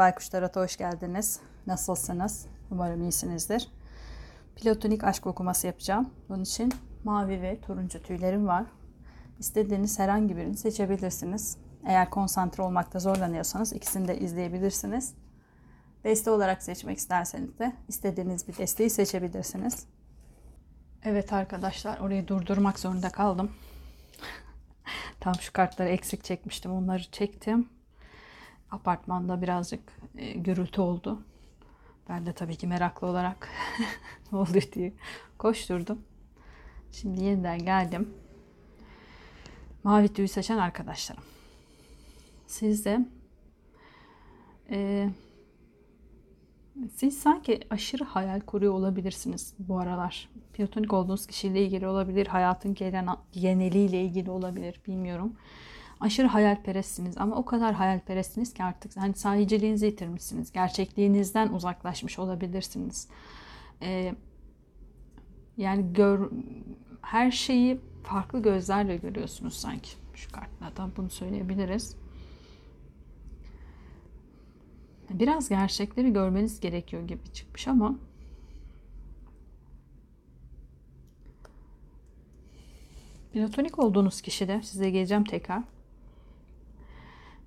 Baykuş Tarot'a hoş geldiniz. Nasılsınız? Umarım iyisinizdir. Platonik aşk okuması yapacağım. Bunun için mavi ve turuncu tüylerim var. İstediğiniz herhangi birini seçebilirsiniz. Eğer konsantre olmakta zorlanıyorsanız ikisini de izleyebilirsiniz. Deste olarak seçmek isterseniz de istediğiniz bir desteği seçebilirsiniz. Evet arkadaşlar orayı durdurmak zorunda kaldım. Tam şu kartları eksik çekmiştim. Onları çektim. Apartmanda birazcık e, gürültü oldu. Ben de tabii ki meraklı olarak ne oldu diye koşturdum. Şimdi yeniden geldim. Mavi tüyü seçen arkadaşlarım. Siz de e, siz sanki aşırı hayal kuruyor olabilirsiniz bu aralar. Platonik olduğunuz kişiyle ilgili olabilir, hayatın genel, geneliyle ilgili olabilir, bilmiyorum. Aşırı hayalperestsiniz ama o kadar hayalperestsiniz ki artık hani sahiciliğinizi yitirmişsiniz. Gerçekliğinizden uzaklaşmış olabilirsiniz. Ee, yani gör, her şeyi farklı gözlerle görüyorsunuz sanki. Şu kartlardan bunu söyleyebiliriz. Biraz gerçekleri görmeniz gerekiyor gibi çıkmış ama platonik olduğunuz kişi de size geleceğim tekrar.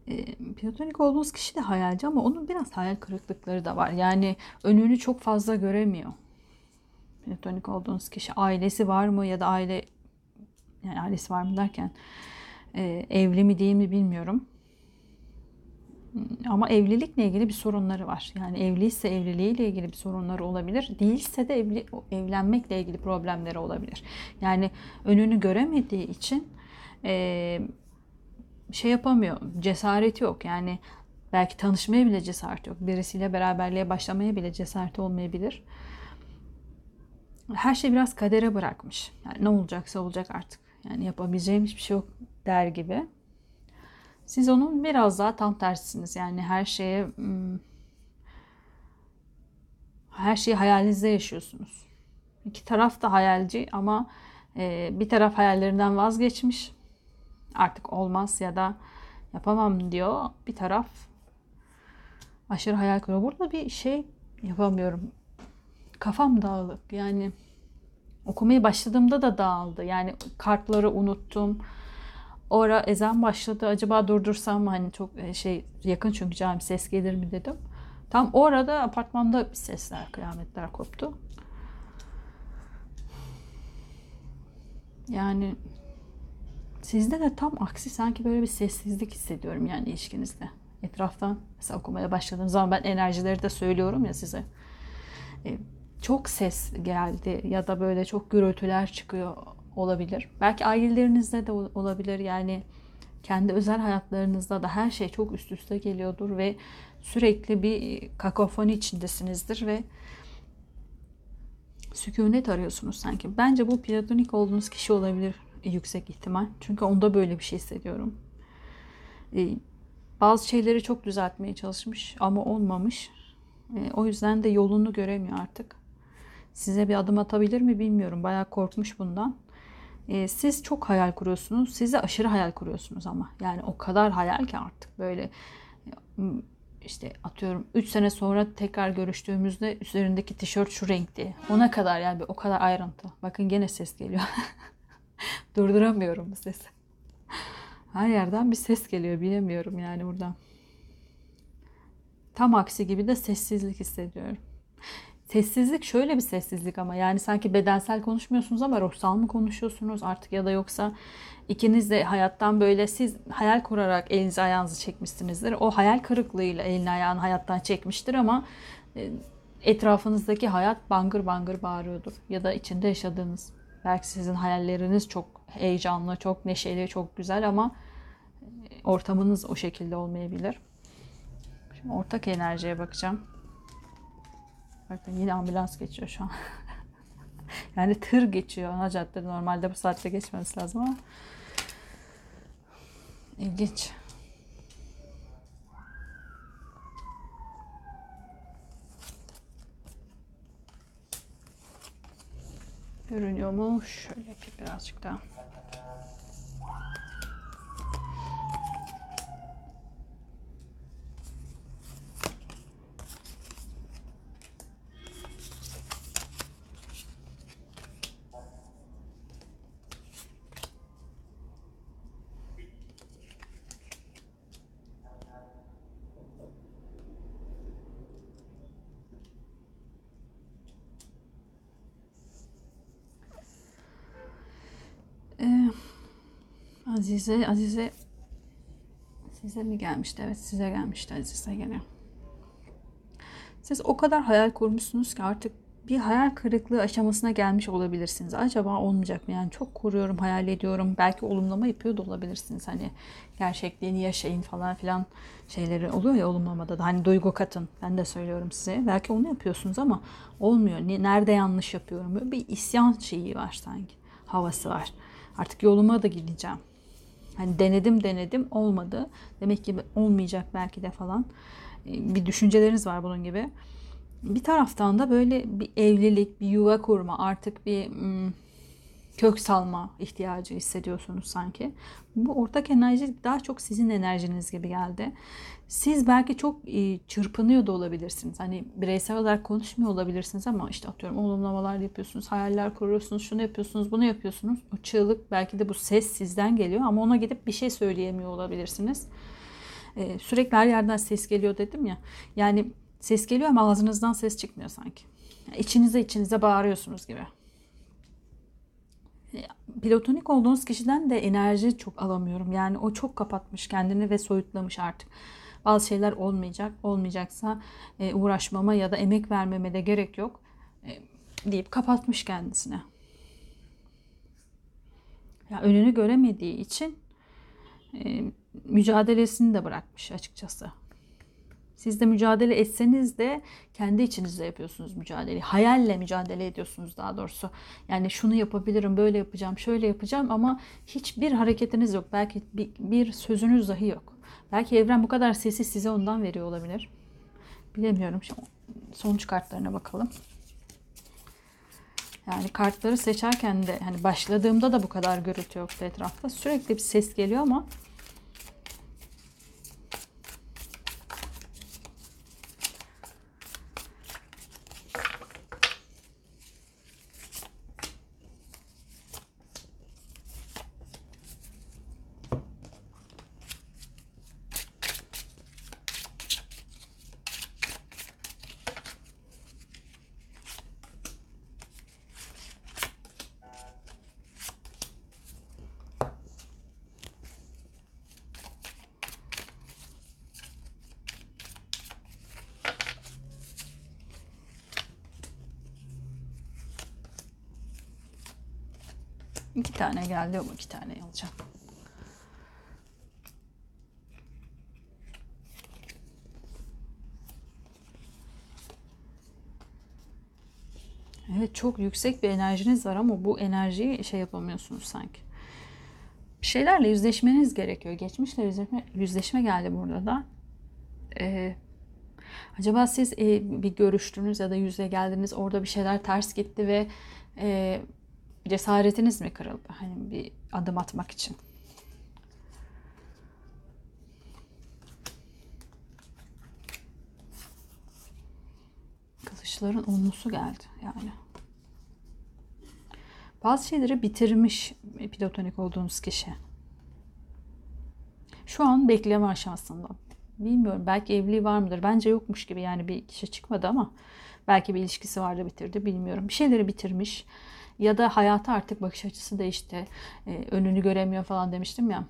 E, platonik olduğunuz kişi de hayalci ama onun biraz hayal kırıklıkları da var. Yani önünü çok fazla göremiyor. Platonik olduğunuz kişi ailesi var mı ya da aile yani ailesi var mı derken e, evli mi değil mi bilmiyorum. Ama evlilikle ilgili bir sorunları var. Yani evliyse evliliğiyle ilgili bir sorunları olabilir. Değilse de evli, evlenmekle ilgili problemleri olabilir. Yani önünü göremediği için e, şey yapamıyor. Cesareti yok. Yani belki tanışmaya bile cesareti yok. Birisiyle beraberliğe başlamaya bile cesareti olmayabilir. Her şey biraz kadere bırakmış. Yani ne olacaksa olacak artık. Yani yapabileceğim hiçbir şey yok der gibi. Siz onun biraz daha tam tersisiniz. Yani her şeye hmm, her şeyi hayalinizde yaşıyorsunuz. İki taraf da hayalci ama e, bir taraf hayallerinden vazgeçmiş. Artık olmaz ya da yapamam diyor. Bir taraf aşırı hayal kuruyor. Burada bir şey yapamıyorum. Kafam dağılık. Yani okumaya başladığımda da dağıldı. Yani kartları unuttum. Ora ezan başladı. Acaba durdursam mı? Hani çok e, şey yakın çünkü cami ses gelir mi dedim. Tam orada apartmanda bir sesler, kıyametler koptu. Yani sizde de tam aksi sanki böyle bir sessizlik hissediyorum yani ilişkinizde. Etraftan mesela okumaya başladığım zaman ben enerjileri de söylüyorum ya size. E, çok ses geldi ya da böyle çok gürültüler çıkıyor olabilir. Belki ailelerinizde de olabilir. Yani kendi özel hayatlarınızda da her şey çok üst üste geliyordur ve sürekli bir kakofoni içindesinizdir ve sükunet arıyorsunuz sanki. Bence bu platonik olduğunuz kişi olabilir yüksek ihtimal. Çünkü onda böyle bir şey hissediyorum. Ee, bazı şeyleri çok düzeltmeye çalışmış ama olmamış. Ee, o yüzden de yolunu göremiyor artık. Size bir adım atabilir mi bilmiyorum. Bayağı korkmuş bundan. Ee, siz çok hayal kuruyorsunuz. Siz aşırı hayal kuruyorsunuz ama. Yani o kadar hayal ki artık böyle işte atıyorum 3 sene sonra tekrar görüştüğümüzde üzerindeki tişört şu renkti. Ona kadar yani o kadar ayrıntı. Bakın gene ses geliyor. Durduramıyorum sesi. Her yerden bir ses geliyor. Bilemiyorum yani buradan. Tam aksi gibi de sessizlik hissediyorum. Sessizlik şöyle bir sessizlik ama yani sanki bedensel konuşmuyorsunuz ama ruhsal mı konuşuyorsunuz artık ya da yoksa ikiniz de hayattan böyle siz hayal kurarak elinizi ayağınızı çekmişsinizdir. O hayal kırıklığıyla elini ayağını hayattan çekmiştir ama e, etrafınızdaki hayat bangır bangır bağırıyordur ya da içinde yaşadığınız belki sizin hayalleriniz çok heyecanlı, çok neşeli, çok güzel ama e, ortamınız o şekilde olmayabilir. Şimdi ortak enerjiye bakacağım. Bakın yine ambulans geçiyor şu an. yani tır geçiyor ana caddede. Normalde bu saatte geçmesi lazım ama ilginç. Görünüyor mu? Şöyle yapayım birazcık daha. Azize, Azize size mi gelmişti? Evet size gelmişti Azize gene. Siz o kadar hayal kurmuşsunuz ki artık bir hayal kırıklığı aşamasına gelmiş olabilirsiniz. Acaba olmayacak mı? Yani çok kuruyorum, hayal ediyorum. Belki olumlama yapıyor da olabilirsiniz. Hani gerçekliğini yaşayın falan filan şeyleri oluyor ya olumlamada da. Hani duygu katın. Ben de söylüyorum size. Belki onu yapıyorsunuz ama olmuyor. Nerede yanlış yapıyorum? Böyle bir isyan şeyi var sanki. Havası var. Artık yoluma da gideceğim. Hani denedim denedim olmadı. Demek ki olmayacak belki de falan. Bir düşünceleriniz var bunun gibi bir taraftan da böyle bir evlilik, bir yuva kurma, artık bir hmm, kök salma ihtiyacı hissediyorsunuz sanki. Bu ortak enerji daha çok sizin enerjiniz gibi geldi. Siz belki çok e, çırpınıyor da olabilirsiniz. Hani bireysel olarak konuşmuyor olabilirsiniz ama işte atıyorum olumlamalar yapıyorsunuz, hayaller kuruyorsunuz, şunu yapıyorsunuz, bunu yapıyorsunuz. O çığlık belki de bu ses sizden geliyor ama ona gidip bir şey söyleyemiyor olabilirsiniz. Ee, sürekli her yerden ses geliyor dedim ya. Yani Ses geliyor ama ağzınızdan ses çıkmıyor sanki. Yani içinize içinize bağırıyorsunuz gibi. Platonik olduğunuz kişiden de enerji çok alamıyorum. Yani o çok kapatmış kendini ve soyutlamış artık. Bazı şeyler olmayacak. Olmayacaksa e, uğraşmama ya da emek vermeme de gerek yok e, deyip kapatmış kendisine. Ya önünü göremediği için e, mücadelesini de bırakmış açıkçası. Siz de mücadele etseniz de kendi içinizde yapıyorsunuz mücadeleyi. Hayalle mücadele ediyorsunuz daha doğrusu. Yani şunu yapabilirim, böyle yapacağım, şöyle yapacağım ama hiçbir hareketiniz yok. Belki bir, bir sözünüz dahi yok. Belki evren bu kadar sesi size ondan veriyor olabilir. Bilemiyorum. Şimdi sonuç kartlarına bakalım. Yani kartları seçerken de hani başladığımda da bu kadar gürültü yoktu etrafta. Sürekli bir ses geliyor ama İki tane geldi ama iki tane alacağım. Evet çok yüksek bir enerjiniz var ama bu enerjiyi şey yapamıyorsunuz sanki. Bir şeylerle yüzleşmeniz gerekiyor. Geçmişle yüzleşme, yüzleşme geldi burada da. Ee, acaba siz e, bir görüştünüz ya da yüze geldiniz orada bir şeyler ters gitti ve e, cesaretiniz mi kırıldı? Hani bir adım atmak için. Kılıçların onlusu geldi yani. Bazı şeyleri bitirmiş platonik olduğunuz kişi. Şu an bekleme aşamasında. Bilmiyorum belki evliliği var mıdır? Bence yokmuş gibi yani bir kişi çıkmadı ama belki bir ilişkisi vardı bitirdi bilmiyorum. Bir şeyleri bitirmiş ya da hayata artık bakış açısı değişti. E, önünü göremiyor falan demiştim ya.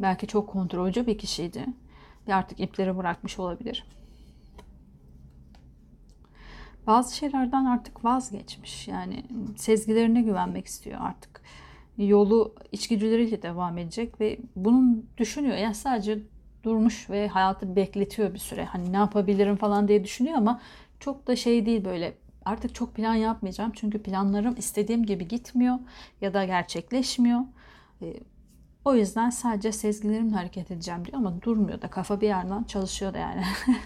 Belki çok kontrolcü bir kişiydi. Ve artık ipleri bırakmış olabilir. Bazı şeylerden artık vazgeçmiş. Yani sezgilerine güvenmek istiyor artık. Yolu içgüdüleriyle devam edecek ve bunun düşünüyor. Yani sadece durmuş ve hayatı bekletiyor bir süre. Hani ne yapabilirim falan diye düşünüyor ama çok da şey değil böyle Artık çok plan yapmayacağım çünkü planlarım istediğim gibi gitmiyor ya da gerçekleşmiyor. E, o yüzden sadece sezgilerimle hareket edeceğim diyor ama durmuyor da kafa bir yerden çalışıyor da yani.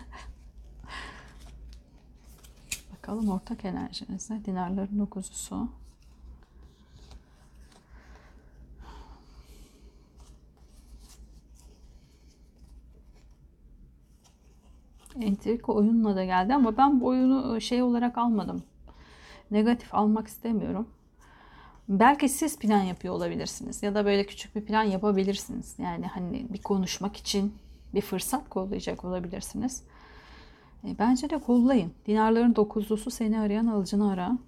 Bakalım ortak enerjinizde dinarların dokuzusu. Entrika oyunla da geldi ama ben bu oyunu e, şey olarak almadım. Negatif almak istemiyorum. Belki siz plan yapıyor olabilirsiniz ya da böyle küçük bir plan yapabilirsiniz. Yani hani bir konuşmak için bir fırsat kollayacak olabilirsiniz. E, bence de kollayın. Dinarların dokuzlusu seni arayan alıcını ara.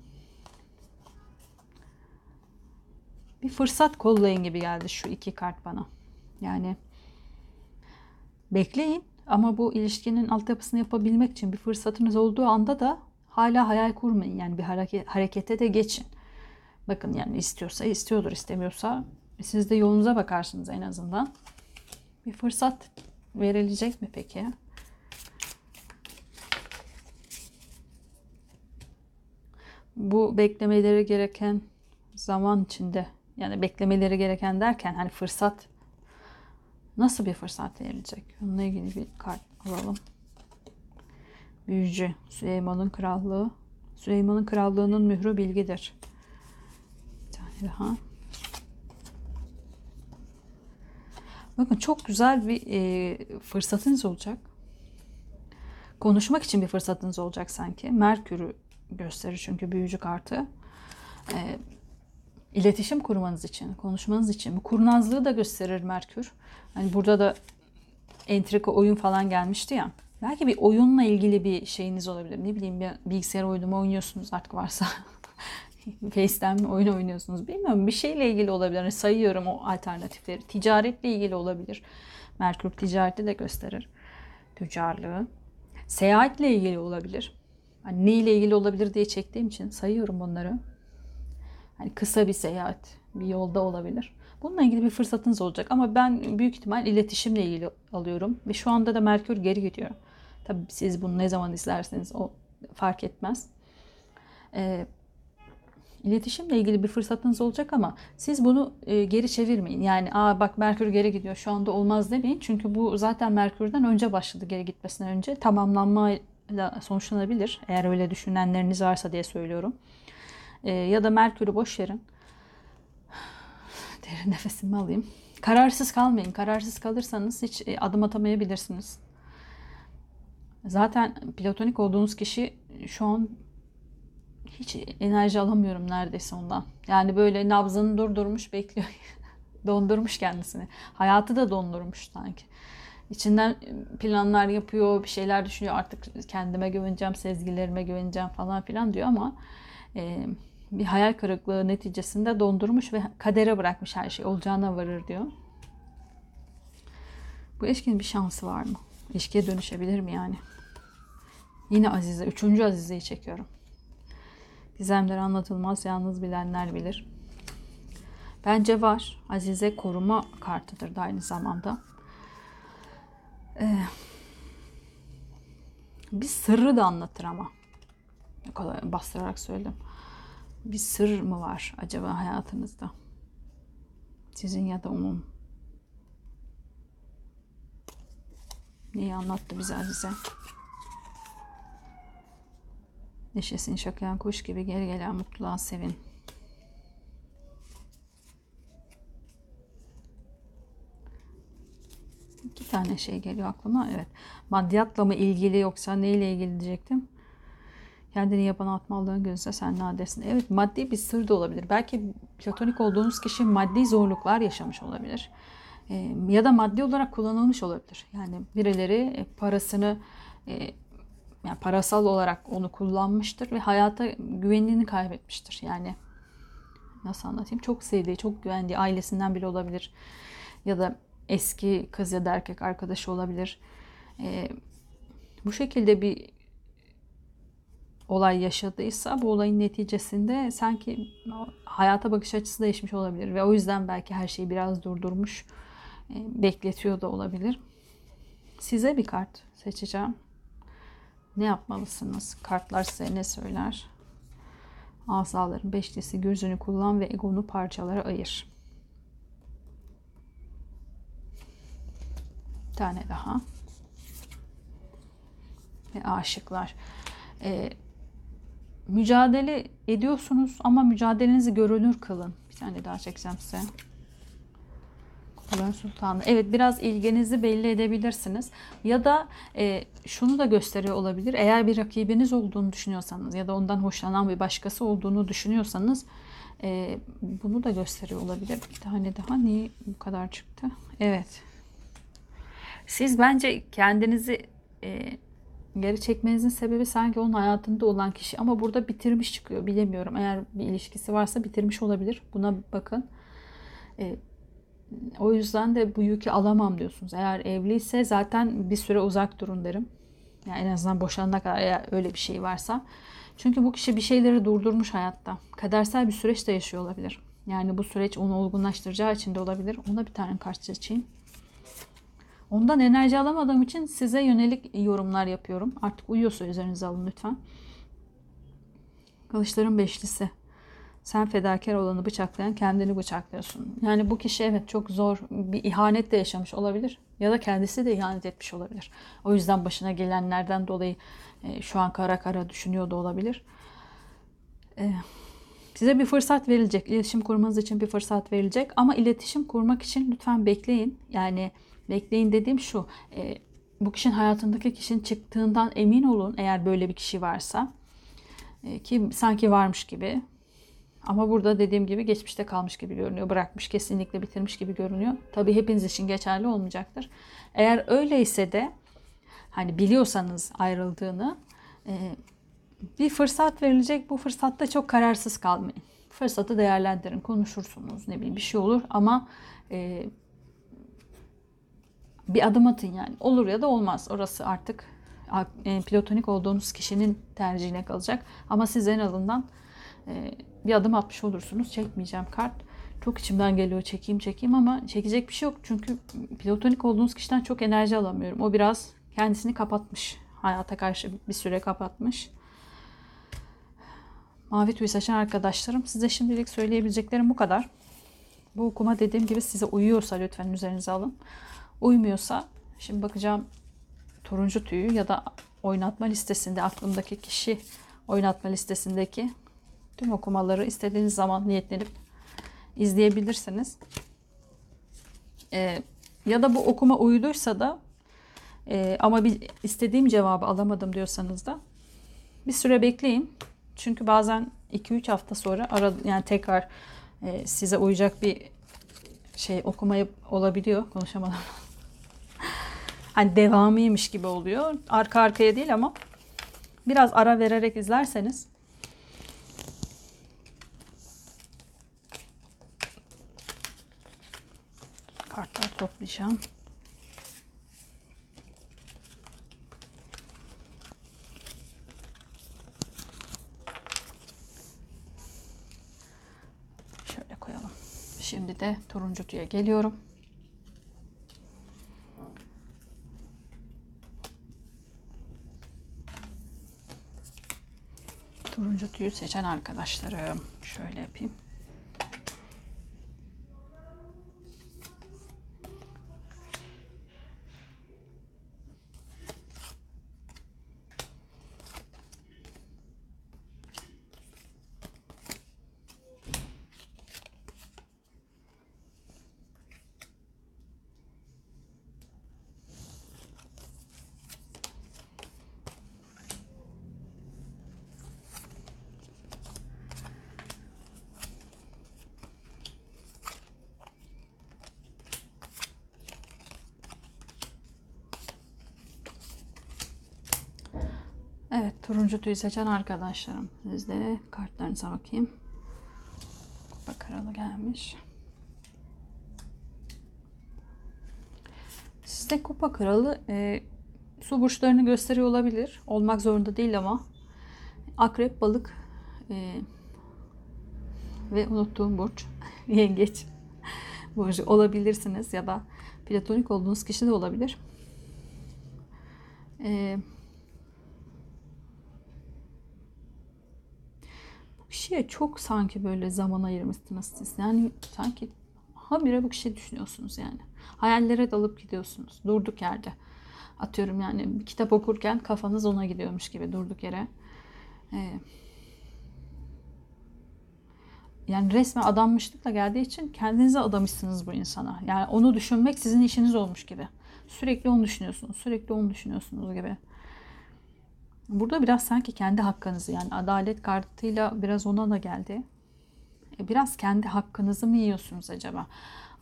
bir fırsat kollayın gibi geldi şu iki kart bana. Yani bekleyin ama bu ilişkinin altyapısını yapabilmek için bir fırsatınız olduğu anda da hala hayal kurmayın. Yani bir hareket, harekete de geçin. Bakın yani istiyorsa istiyordur, istemiyorsa siz de yolunuza bakarsınız en azından. Bir fırsat verilecek mi peki? Bu beklemeleri gereken zaman içinde yani beklemeleri gereken derken hani fırsat nasıl bir fırsat verilecek? Onunla ilgili bir kart alalım. Büyücü Süleyman'ın krallığı. Süleyman'ın krallığının mührü bilgidir. Bir tane daha. Bakın çok güzel bir e, fırsatınız olacak. Konuşmak için bir fırsatınız olacak sanki. Merkür'ü gösterir çünkü büyücü kartı. E, iletişim kurmanız için, konuşmanız için. Bu kurnazlığı da gösterir Merkür. Hani burada da entrika oyun falan gelmişti ya. Belki bir oyunla ilgili bir şeyiniz olabilir. Ne bileyim bir bilgisayar oyunu mu oynuyorsunuz artık varsa. Face'ten mi oyun oynuyorsunuz bilmiyorum. Bir şeyle ilgili olabilir. Hani sayıyorum o alternatifleri. Ticaretle ilgili olabilir. Merkür ticareti de gösterir. Tüccarlığı. Seyahatle ilgili olabilir. Hani ne ilgili olabilir diye çektiğim için sayıyorum bunları. Hani kısa bir seyahat, bir yolda olabilir. Bununla ilgili bir fırsatınız olacak ama ben büyük ihtimal iletişimle ilgili alıyorum ve şu anda da Merkür geri gidiyor. Tabii siz bunu ne zaman izlerseniz o fark etmez. Ee, iletişimle ilgili bir fırsatınız olacak ama siz bunu e, geri çevirmeyin. Yani aa bak Merkür geri gidiyor şu anda olmaz demeyin. Çünkü bu zaten Merkür'den önce başladı geri gitmesinden önce. Tamamlanmayla sonuçlanabilir. Eğer öyle düşünenleriniz varsa diye söylüyorum. Ee, ya da Merkür'ü boş verin. Derin nefesimi alayım. Kararsız kalmayın. Kararsız kalırsanız hiç e, adım atamayabilirsiniz. Zaten platonik olduğunuz kişi şu an hiç enerji alamıyorum neredeyse ondan. Yani böyle nabzını durdurmuş bekliyor. dondurmuş kendisini. Hayatı da dondurmuş sanki. İçinden planlar yapıyor, bir şeyler düşünüyor. Artık kendime güveneceğim, sezgilerime güveneceğim falan filan diyor ama e, bir hayal kırıklığı neticesinde dondurmuş ve kadere bırakmış her şey. Olacağına varır diyor. Bu ilişkinin bir şansı var mı? İlişkiye dönüşebilir mi yani? Yine Azize. Üçüncü Azize'yi çekiyorum. Gizemler anlatılmaz. Yalnız bilenler bilir. Bence var. Azize koruma kartıdır da aynı zamanda. Ee, bir sırrı da anlatır ama. Kadar bastırarak söyledim. Bir sır mı var acaba hayatınızda? Sizin ya da onun. Neyi anlattı bize Azize? Neşesini şakayan kuş gibi geri gelen mutluluğa sevin. İki tane şey geliyor aklıma. Evet. Maddiyatla mı ilgili yoksa neyle ilgili diyecektim. Kendini yapan atmallığın gözüne sen nadirsin. Evet maddi bir sır da olabilir. Belki platonik olduğunuz kişi maddi zorluklar yaşamış olabilir. E, ya da maddi olarak kullanılmış olabilir. Yani birileri parasını e, yani parasal olarak onu kullanmıştır ve hayata güvenliğini kaybetmiştir. Yani nasıl anlatayım? Çok sevdiği, çok güvendiği ailesinden biri olabilir. Ya da eski kız ya da erkek arkadaşı olabilir. Ee, bu şekilde bir olay yaşadıysa bu olayın neticesinde sanki hayata bakış açısı değişmiş olabilir ve o yüzden belki her şeyi biraz durdurmuş, e, bekletiyor da olabilir. Size bir kart seçeceğim. Ne yapmalısınız? Kartlar size ne söyler? Asaların beşlisi gözünü kullan ve egonu parçalara ayır. Bir tane daha. Ve aşıklar. Ee, mücadele ediyorsunuz ama mücadelenizi görünür kılın. Bir tane daha çekeceğim size. Kupaların Sultanı. Evet biraz ilginizi belli edebilirsiniz. Ya da e, şunu da gösteriyor olabilir. Eğer bir rakibiniz olduğunu düşünüyorsanız ya da ondan hoşlanan bir başkası olduğunu düşünüyorsanız e, bunu da gösteriyor olabilir. Bir tane daha niye bu kadar çıktı? Evet. Siz bence kendinizi e, geri çekmenizin sebebi sanki onun hayatında olan kişi ama burada bitirmiş çıkıyor. Bilemiyorum. Eğer bir ilişkisi varsa bitirmiş olabilir. Buna bakın. E, o yüzden de bu yükü alamam diyorsunuz. Eğer evliyse zaten bir süre uzak durun derim. Yani en azından boşanana kadar eğer öyle bir şey varsa. Çünkü bu kişi bir şeyleri durdurmuş hayatta. Kadersel bir süreç de yaşıyor olabilir. Yani bu süreç onu olgunlaştıracağı için de olabilir. Ona bir tane kart seçeyim. Ondan enerji alamadığım için size yönelik yorumlar yapıyorum. Artık uyuyorsa üzerinize alın lütfen. Kılıçların beşlisi. Sen fedakar olanı bıçaklayan kendini bıçaklıyorsun. Yani bu kişi evet çok zor bir ihanet de yaşamış olabilir. Ya da kendisi de ihanet etmiş olabilir. O yüzden başına gelenlerden dolayı e, şu an kara kara düşünüyor da olabilir. E, size bir fırsat verilecek. İletişim kurmanız için bir fırsat verilecek. Ama iletişim kurmak için lütfen bekleyin. Yani bekleyin dediğim şu. E, bu kişinin hayatındaki kişinin çıktığından emin olun eğer böyle bir kişi varsa. E, ki sanki varmış gibi. Ama burada dediğim gibi geçmişte kalmış gibi görünüyor. Bırakmış, kesinlikle bitirmiş gibi görünüyor. Tabii hepiniz için geçerli olmayacaktır. Eğer öyleyse de hani biliyorsanız ayrıldığını e, bir fırsat verilecek. Bu fırsatta çok kararsız kalmayın. Fırsatı değerlendirin, konuşursunuz, ne bileyim bir şey olur ama e, bir adım atın yani. Olur ya da olmaz. Orası artık e, platonik olduğunuz kişinin tercihine kalacak. Ama siz en azından e, bir adım atmış olursunuz. Çekmeyeceğim kart. Çok içimden geliyor çekeyim çekeyim ama çekecek bir şey yok. Çünkü platonik olduğunuz kişiden çok enerji alamıyorum. O biraz kendisini kapatmış. Hayata karşı bir süre kapatmış. Mavi tüy saçan arkadaşlarım size şimdilik söyleyebileceklerim bu kadar. Bu okuma dediğim gibi size uyuyorsa lütfen üzerinize alın. Uymuyorsa şimdi bakacağım turuncu tüyü ya da oynatma listesinde aklımdaki kişi oynatma listesindeki tüm okumaları istediğiniz zaman niyetlenip izleyebilirsiniz. Ee, ya da bu okuma uyduysa da e, ama bir istediğim cevabı alamadım diyorsanız da bir süre bekleyin. Çünkü bazen 2-3 hafta sonra ara, yani tekrar e, size uyacak bir şey okumayı olabiliyor. Konuşamadım. Hani devamıymış gibi oluyor. Arka arkaya değil ama biraz ara vererek izlerseniz kartlar toplayacağım. Şöyle koyalım. Şimdi de turuncu tüye geliyorum. Turuncu tüyü seçen arkadaşlarım. Şöyle yapayım. Evet turuncu tüy seçen arkadaşlarım. Siz de kartlarınıza bakayım. Kupa kralı gelmiş. Sizde kupa kralı e, su burçlarını gösteriyor olabilir. Olmak zorunda değil ama akrep, balık e, ve unuttuğum burç yengeç burcu olabilirsiniz ya da platonik olduğunuz kişi de olabilir. Eee kişiye çok sanki böyle zaman ayırmışsınız siz. Yani sanki habire bu kişi düşünüyorsunuz yani. Hayallere dalıp gidiyorsunuz durduk yerde. Atıyorum yani bir kitap okurken kafanız ona gidiyormuş gibi durduk yere. Ee, yani resmen adanmışlıkla geldiği için kendinize adamışsınız bu insana. Yani onu düşünmek sizin işiniz olmuş gibi. Sürekli onu düşünüyorsunuz. Sürekli onu düşünüyorsunuz gibi. Burada biraz sanki kendi hakkınızı yani adalet kartıyla biraz ona da geldi. E, biraz kendi hakkınızı mı yiyorsunuz acaba?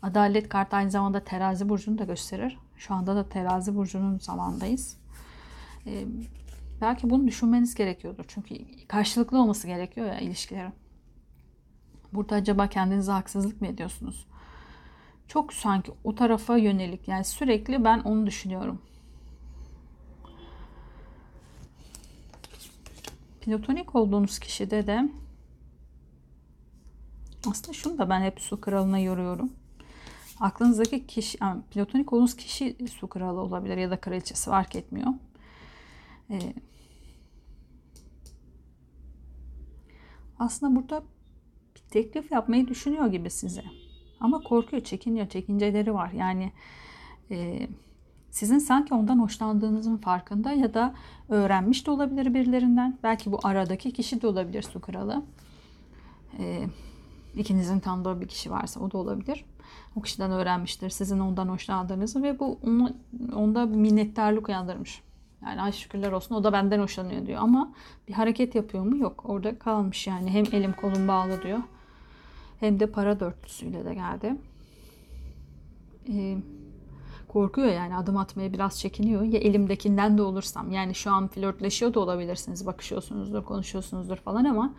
Adalet kartı aynı zamanda terazi burcunu da gösterir. Şu anda da terazi burcunun zamandayız. Ee, belki bunu düşünmeniz gerekiyordur. Çünkü karşılıklı olması gerekiyor ya ilişkilerin. Burada acaba kendinize haksızlık mı ediyorsunuz? çok sanki o tarafa yönelik yani sürekli ben onu düşünüyorum. Platonik olduğunuz kişide de aslında şunu da ben hep su kralına yoruyorum. Aklınızdaki kişi, yani platonik olduğunuz kişi su kralı olabilir ya da kraliçesi fark etmiyor. Ee, aslında burada bir teklif yapmayı düşünüyor gibi size. Ama korkuyor, çekiniyor, çekinceleri var. Yani e, sizin sanki ondan hoşlandığınızın farkında ya da öğrenmiş de olabilir birilerinden. Belki bu aradaki kişi de olabilir su kralı. E, ikinizin tanıdığı bir kişi varsa o da olabilir. O kişiden öğrenmiştir sizin ondan hoşlandığınızı ve bu onu, onda minnettarlık uyandırmış. Yani ay şükürler olsun o da benden hoşlanıyor diyor ama bir hareket yapıyor mu? Yok. Orada kalmış yani. Hem elim kolum bağlı diyor. Hem de para dörtlüsüyle de geldi. Ee, korkuyor yani adım atmaya biraz çekiniyor. Ya elimdekinden de olursam yani şu an flörtleşiyor da olabilirsiniz. Bakışıyorsunuzdur, konuşuyorsunuzdur falan ama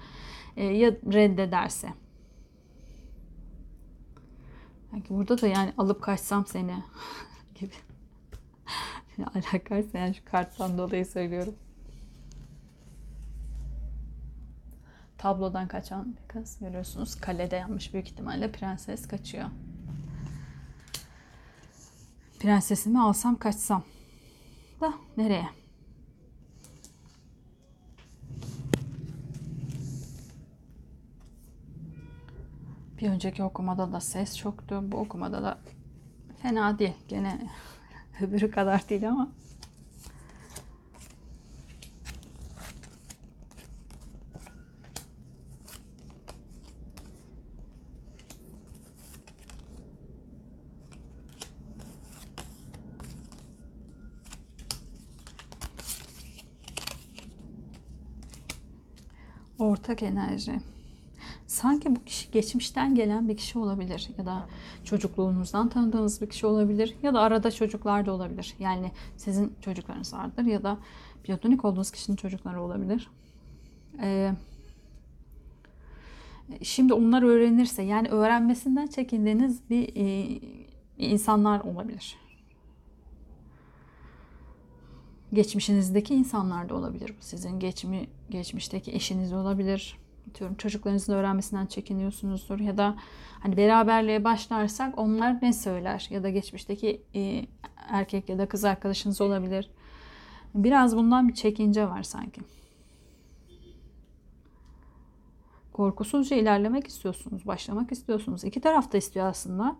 e, ya reddederse. Yani burada da yani alıp kaçsam seni gibi. Alakaysa yani şu karttan dolayı söylüyorum. Tablodan kaçan bir kız görüyorsunuz. Kalede yanmış büyük ihtimalle prenses kaçıyor. Prensesimi alsam kaçsam. Da nereye? Bir önceki okumada da ses çoktu. Bu okumada da fena değil. Gene öbürü kadar değil ama. Ortak enerji. Sanki bu kişi geçmişten gelen bir kişi olabilir ya da çocukluğunuzdan tanıdığınız bir kişi olabilir ya da arada çocuklar da olabilir. Yani sizin çocuklarınız vardır ya da platonik olduğunuz kişinin çocukları olabilir. Ee, şimdi onlar öğrenirse yani öğrenmesinden çekindiğiniz bir e, insanlar olabilir. Geçmişinizdeki insanlar da olabilir bu. Sizin geçmi, geçmişteki eşiniz olabilir. Diyorum çocuklarınızın öğrenmesinden çekiniyorsunuzdur ya da hani beraberliğe başlarsak onlar ne söyler ya da geçmişteki e, erkek ya da kız arkadaşınız olabilir. Biraz bundan bir çekince var sanki. Korkusuzca ilerlemek istiyorsunuz, başlamak istiyorsunuz. İki taraf da istiyor aslında.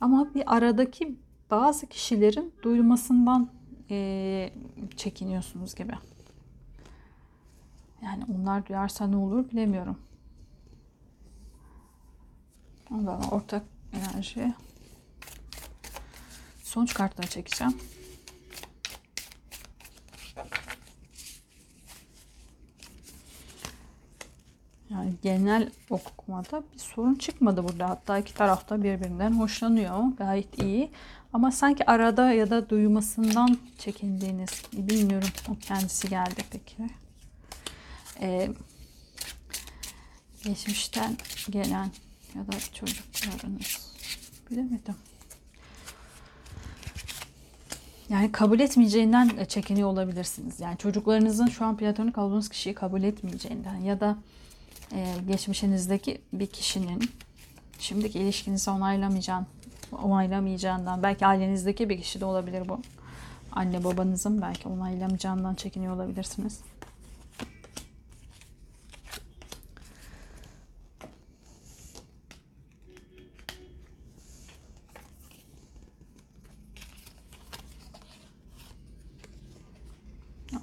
Ama bir aradaki bazı kişilerin duyulmasından e, çekiniyorsunuz gibi. Yani onlar duyarsa ne olur bilemiyorum. Ondan ortak enerji. Sonuç kartları çekeceğim. Yani genel okumada bir sorun çıkmadı burada. Hatta iki tarafta birbirinden hoşlanıyor. Gayet iyi. Ama sanki arada ya da duymasından çekindiğiniz bilmiyorum o kendisi geldi peki. Ee, geçmişten gelen ya da çocuklarınız bilemedim. Yani kabul etmeyeceğinden çekiniyor olabilirsiniz. Yani çocuklarınızın şu an platonik olduğunuz kişiyi kabul etmeyeceğinden ya da e, geçmişinizdeki bir kişinin şimdiki ilişkinizi onaylamayacağın, onaylamayacağından belki ailenizdeki bir kişi de olabilir bu. Anne babanızın belki onaylamayacağından çekiniyor olabilirsiniz.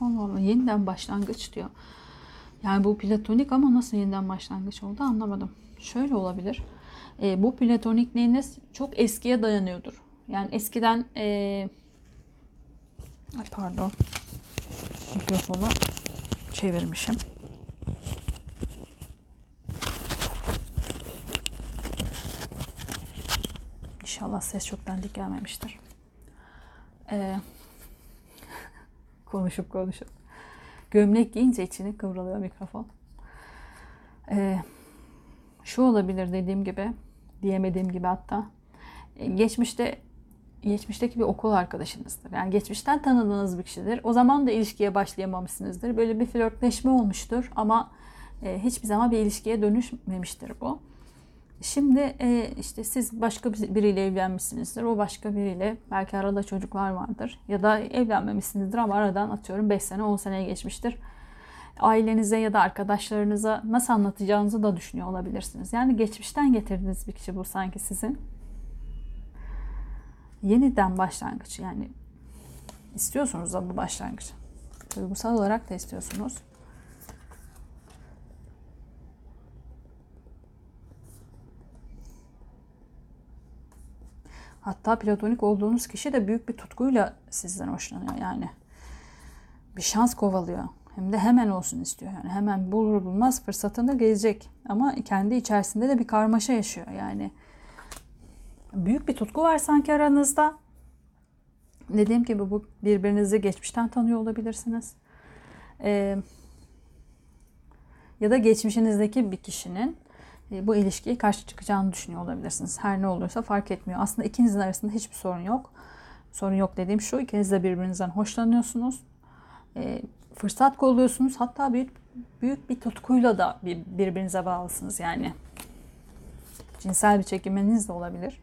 Allah Allah yeniden başlangıç diyor. Yani bu platonik ama nasıl yeniden başlangıç oldu anlamadım. Şöyle olabilir. E, bu platonikliğiniz çok eskiye dayanıyordur. Yani eskiden e, ay pardon mikrofonu çevirmişim. İnşallah ses çok dandik gelmemiştir. Ee, konuşup konuşup. Gömlek giyince içine kıvrılıyor mikrofon. Ee, şu olabilir dediğim gibi, diyemediğim gibi hatta. e, geçmişte geçmişteki bir okul arkadaşınızdır. Yani geçmişten tanıdığınız bir kişidir. O zaman da ilişkiye başlayamamışsınızdır. Böyle bir flörtleşme olmuştur ama e, hiçbir zaman bir ilişkiye dönüşmemiştir bu. Şimdi e, işte siz başka biriyle evlenmişsinizdir. O başka biriyle belki arada çocuklar vardır. Ya da evlenmemişsinizdir ama aradan atıyorum 5 sene 10 seneye geçmiştir. Ailenize ya da arkadaşlarınıza nasıl anlatacağınızı da düşünüyor olabilirsiniz. Yani geçmişten getirdiğiniz bir kişi bu sanki sizin. Yeniden başlangıç yani istiyorsunuz da bu başlangıç. Duygusal olarak da istiyorsunuz. Hatta platonik olduğunuz kişi de büyük bir tutkuyla sizden hoşlanıyor yani. Bir şans kovalıyor. Hem de hemen olsun istiyor. Yani hemen bulur bulmaz fırsatını gelecek. Ama kendi içerisinde de bir karmaşa yaşıyor yani. Büyük bir tutku var sanki aranızda. Dediğim gibi bu birbirinizi geçmişten tanıyor olabilirsiniz. Ee, ya da geçmişinizdeki bir kişinin e, bu ilişkiye karşı çıkacağını düşünüyor olabilirsiniz. Her ne olursa fark etmiyor. Aslında ikinizin arasında hiçbir sorun yok. Sorun yok dediğim şu, ikiniz de birbirinizden hoşlanıyorsunuz. Fırsat kolluyorsunuz. Hatta büyük, büyük bir tutkuyla da birbirinize bağlısınız yani. Cinsel bir çekiminiz de olabilir.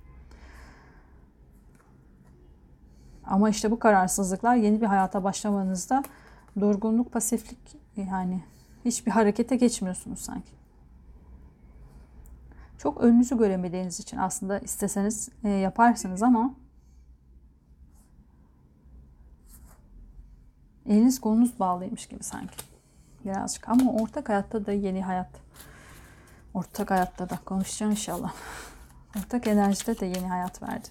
Ama işte bu kararsızlıklar yeni bir hayata başlamanızda durgunluk, pasiflik yani hiçbir harekete geçmiyorsunuz sanki. Çok önünüzü göremediğiniz için aslında isteseniz e, yaparsınız ama eliniz kolunuz bağlıymış gibi sanki. Birazcık ama ortak hayatta da yeni hayat. Ortak hayatta da konuşacağım inşallah. Ortak enerjide de yeni hayat verdi.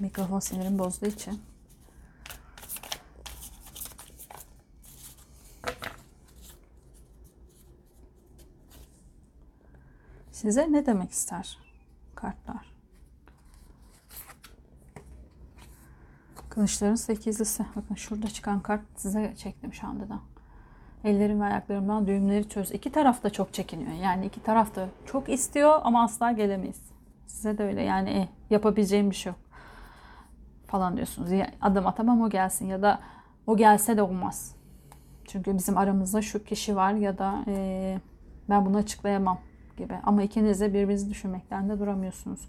Mikrofon sinirim bozduğu için. Size ne demek ister kartlar? Kılıçların sekizlisi. Bakın şurada çıkan kart size çektim şu anda da. Ellerim ve ayaklarımdan düğümleri çöz. İki taraf da çok çekiniyor. Yani iki taraf da çok istiyor ama asla gelemeyiz. Size de öyle yani e, yapabileceğim bir şey yok. Falan diyorsunuz. Ya, adım atamam o gelsin ya da o gelse de olmaz. Çünkü bizim aramızda şu kişi var ya da e, ben bunu açıklayamam gibi. Ama ikiniz de birbirinizi düşünmekten de duramıyorsunuz.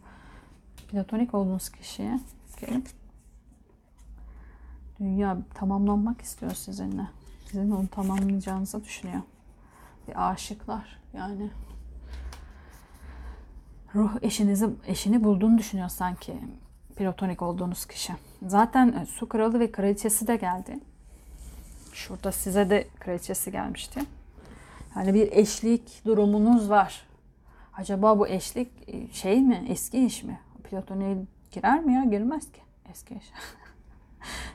Platonik olduğunuz kişiye gelin. Dünya tamamlanmak istiyor sizinle. Sizin onu tamamlayacağınızı düşünüyor. Bir aşıklar yani. Ruh eşinizi eşini bulduğunu düşünüyor sanki platonik olduğunuz kişi. Zaten e, su kralı ve kraliçesi de geldi. Şurada size de kraliçesi gelmişti. Yani bir eşlik durumunuz var. Acaba bu eşlik e, şey mi? Eski iş mi? Platoniye girer mi ya? Girmez ki. Eski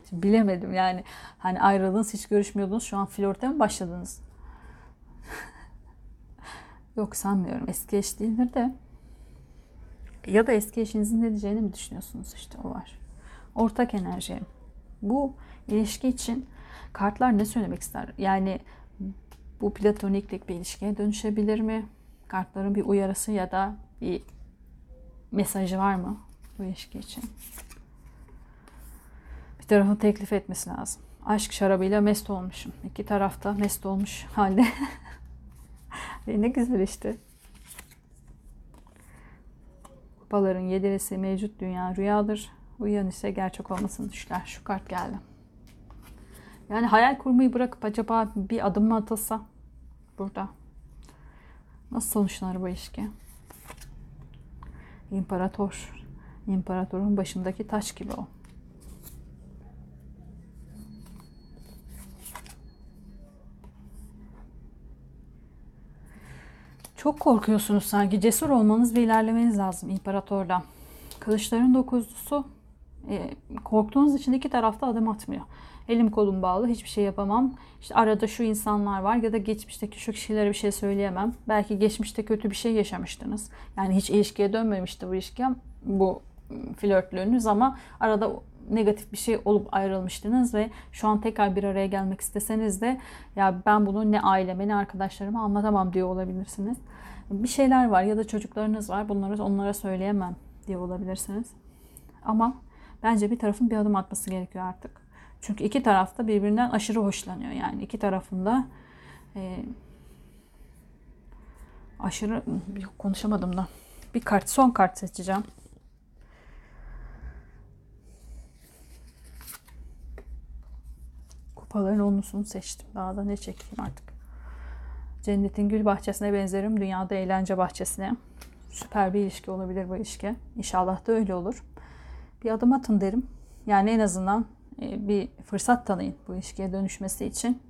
iş. Bilemedim yani. Hani ayrıldınız, hiç görüşmüyordunuz. Şu an flörte mi başladınız? Yok sanmıyorum. Eski eş değildir de. Ya da eski eşinizin ne diyeceğini mi düşünüyorsunuz? İşte o var. Ortak enerji. Bu ilişki için kartlar ne söylemek ister? Yani bu platoniklik bir ilişkiye dönüşebilir mi? Kartların bir uyarısı ya da bir mesajı var mı bu ilişki için? Bir tarafın teklif etmesi lazım. Aşk şarabıyla mest olmuşum. İki tarafta mest olmuş halde. ne güzel işte. Kupaların yedilisi mevcut dünya rüyadır. Uyan ise gerçek olmasını düşler. Şu kart geldi. Yani hayal kurmayı bırakıp acaba bir adım mı atılsa burada? Nasıl sonuçlanır bu ilişki? İmparator. İmparatorun başındaki taş gibi o. Çok korkuyorsunuz sanki. Cesur olmanız ve ilerlemeniz lazım imparatorla. Kılıçların dokuzlusu e, korktuğunuz için iki tarafta adım atmıyor. Elim kolum bağlı hiçbir şey yapamam. İşte arada şu insanlar var ya da geçmişteki şu kişilere bir şey söyleyemem. Belki geçmişte kötü bir şey yaşamıştınız. Yani hiç ilişkiye dönmemişti bu ilişki bu flörtlüğünüz ama arada negatif bir şey olup ayrılmıştınız ve şu an tekrar bir araya gelmek isteseniz de ya ben bunu ne aileme ne arkadaşlarıma anlatamam diyor olabilirsiniz. Bir şeyler var ya da çocuklarınız var bunları onlara söyleyemem diye olabilirsiniz. Ama bence bir tarafın bir adım atması gerekiyor artık. Çünkü iki taraf da birbirinden aşırı hoşlanıyor. Yani iki tarafında e, aşırı konuşamadım da. Bir kart, son kart seçeceğim. Kupaların onlusunu seçtim. Daha da ne çekeyim artık. Cennetin gül bahçesine benzerim. Dünyada eğlence bahçesine. Süper bir ilişki olabilir bu ilişki. İnşallah da öyle olur. Bir adım atın derim. Yani en azından e, bir fırsat tanıyın bu ilişkiye dönüşmesi için.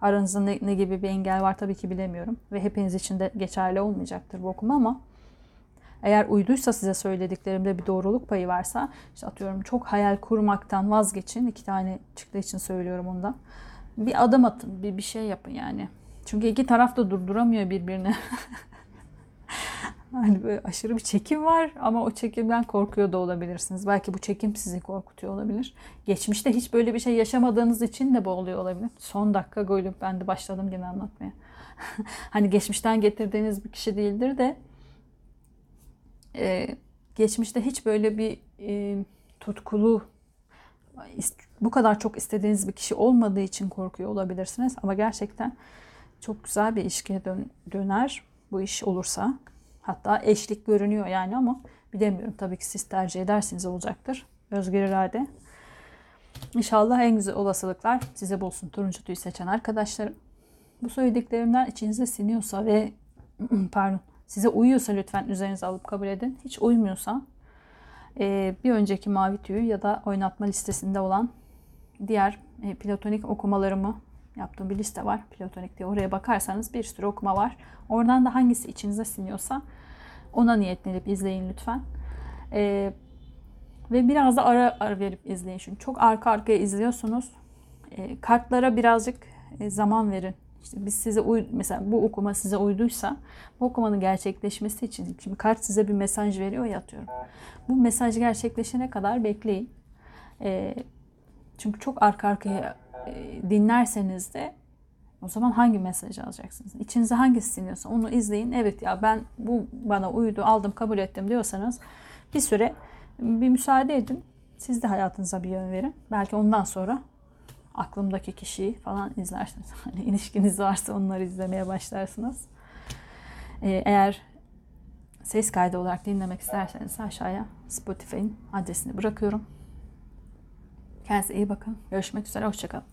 Aranızda ne, ne gibi bir engel var tabii ki bilemiyorum. Ve hepiniz için de geçerli olmayacaktır bu okuma ama eğer uyduysa size söylediklerimde bir doğruluk payı varsa işte atıyorum çok hayal kurmaktan vazgeçin. iki tane çıktığı için söylüyorum ondan. Bir adım atın, bir, bir şey yapın yani. Çünkü iki taraf da durduramıyor birbirini. hani böyle aşırı bir çekim var ama o çekimden korkuyor da olabilirsiniz. Belki bu çekim sizi korkutuyor olabilir. Geçmişte hiç böyle bir şey yaşamadığınız için de bu oluyor olabilir. Son dakika golüm ben de başladım gene anlatmaya. hani geçmişten getirdiğiniz bir kişi değildir de e, geçmişte hiç böyle bir e, tutkulu bu kadar çok istediğiniz bir kişi olmadığı için korkuyor olabilirsiniz. Ama gerçekten çok güzel bir ilişkiye dön, döner bu iş olursa. Hatta eşlik görünüyor yani ama bilemiyorum. Tabii ki siz tercih edersiniz olacaktır. Özgür irade. İnşallah en güzel olasılıklar size bulsun turuncu tüy seçen arkadaşlarım. Bu söylediklerimden içinize siniyorsa ve pardon size uyuyorsa lütfen üzerinize alıp kabul edin. Hiç uymuyorsa e, bir önceki mavi tüyü ya da oynatma listesinde olan diğer e, platonik okumalarımı yaptığım bir liste var. Platonik diye oraya bakarsanız bir sürü okuma var. Oradan da hangisi içinize siniyorsa ona niyetlenip izleyin lütfen. Ee, ve biraz da ara, ara verip izleyin. Çünkü çok arka arkaya izliyorsunuz. E, kartlara birazcık e, zaman verin. İşte biz size uy mesela bu okuma size uyduysa bu okumanın gerçekleşmesi için şimdi kart size bir mesaj veriyor ya atıyorum. Bu mesaj gerçekleşene kadar bekleyin. E, çünkü çok arka arkaya dinlerseniz de o zaman hangi mesajı alacaksınız? İçinize hangisi siniyorsa onu izleyin. Evet ya ben bu bana uydu, aldım, kabul ettim diyorsanız bir süre bir müsaade edin. Siz de hayatınıza bir yön verin. Belki ondan sonra aklımdaki kişiyi falan izlersiniz. Hani ilişkiniz varsa onları izlemeye başlarsınız. Ee, eğer ses kaydı olarak dinlemek isterseniz aşağıya Spotify'ın adresini bırakıyorum. Kendinize iyi bakın. Görüşmek üzere. Hoşçakalın.